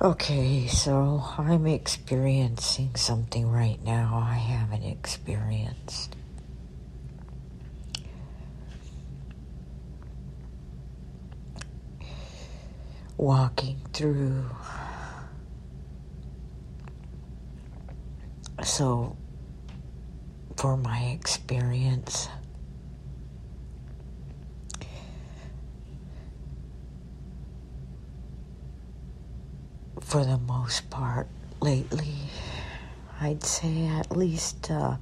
Okay, so I'm experiencing something right now I haven't experienced. Walking through. So, for my experience, for the most part lately. I'd say at least uh,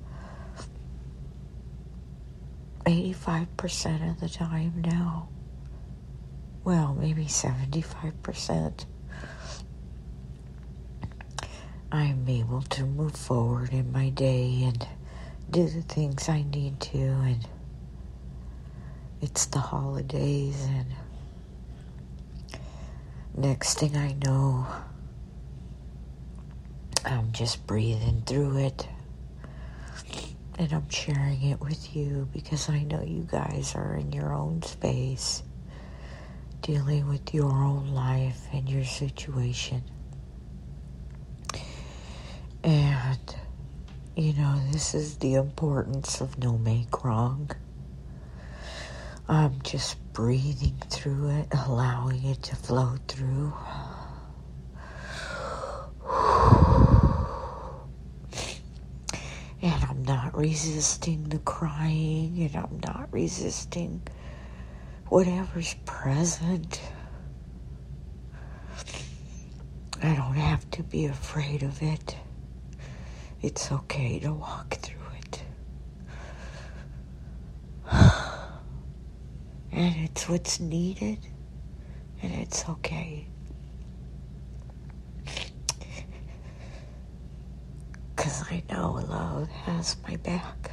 85% of the time now. Well, maybe 75%. I'm able to move forward in my day and do the things I need to, and it's the holidays, and next thing I know, I'm just breathing through it. And I'm sharing it with you because I know you guys are in your own space, dealing with your own life and your situation. And, you know, this is the importance of no make wrong. I'm just breathing through it, allowing it to flow through. And I'm resisting the crying, and I'm not resisting whatever's present. I don't have to be afraid of it. It's okay to walk through it. And it's what's needed, and it's okay. Because I know love has my back.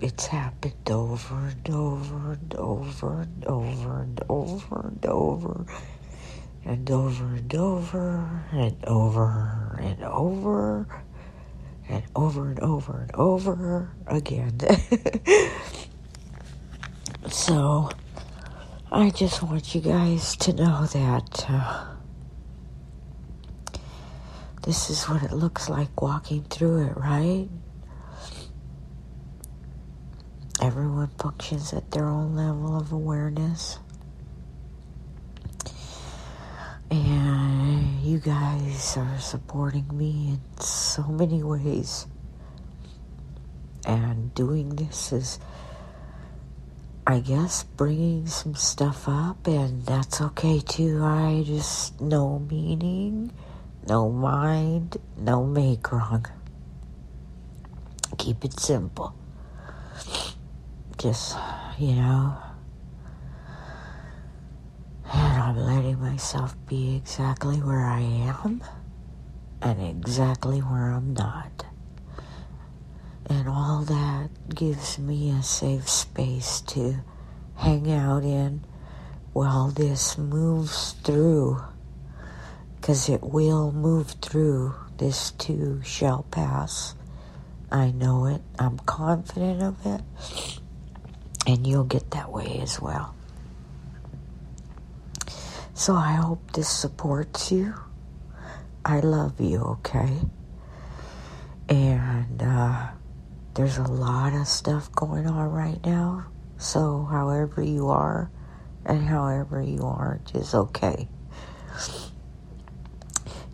It's happened over and over and over and over and over and over and over and over and over and over and over and over and over again. so I just want you guys to know that. Uh, this is what it looks like walking through it, right? Everyone functions at their own level of awareness. And you guys are supporting me in so many ways. And doing this is, I guess, bringing some stuff up, and that's okay too. I just, no meaning no mind, no make wrong. Keep it simple. Just, you know. And I'm letting myself be exactly where I am and exactly where I'm not. And all that gives me a safe space to hang out in while this moves through because it will move through. This too shall pass. I know it. I'm confident of it. And you'll get that way as well. So I hope this supports you. I love you, okay? And uh, there's a lot of stuff going on right now. So, however you are and however you aren't is okay.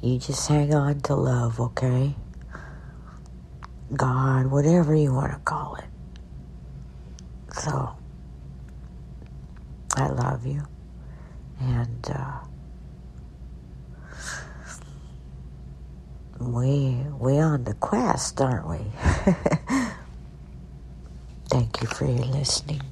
You just hang on to love, okay? God, whatever you want to call it. So, I love you. And, uh, we we on the quest, aren't we? Thank you for your listening.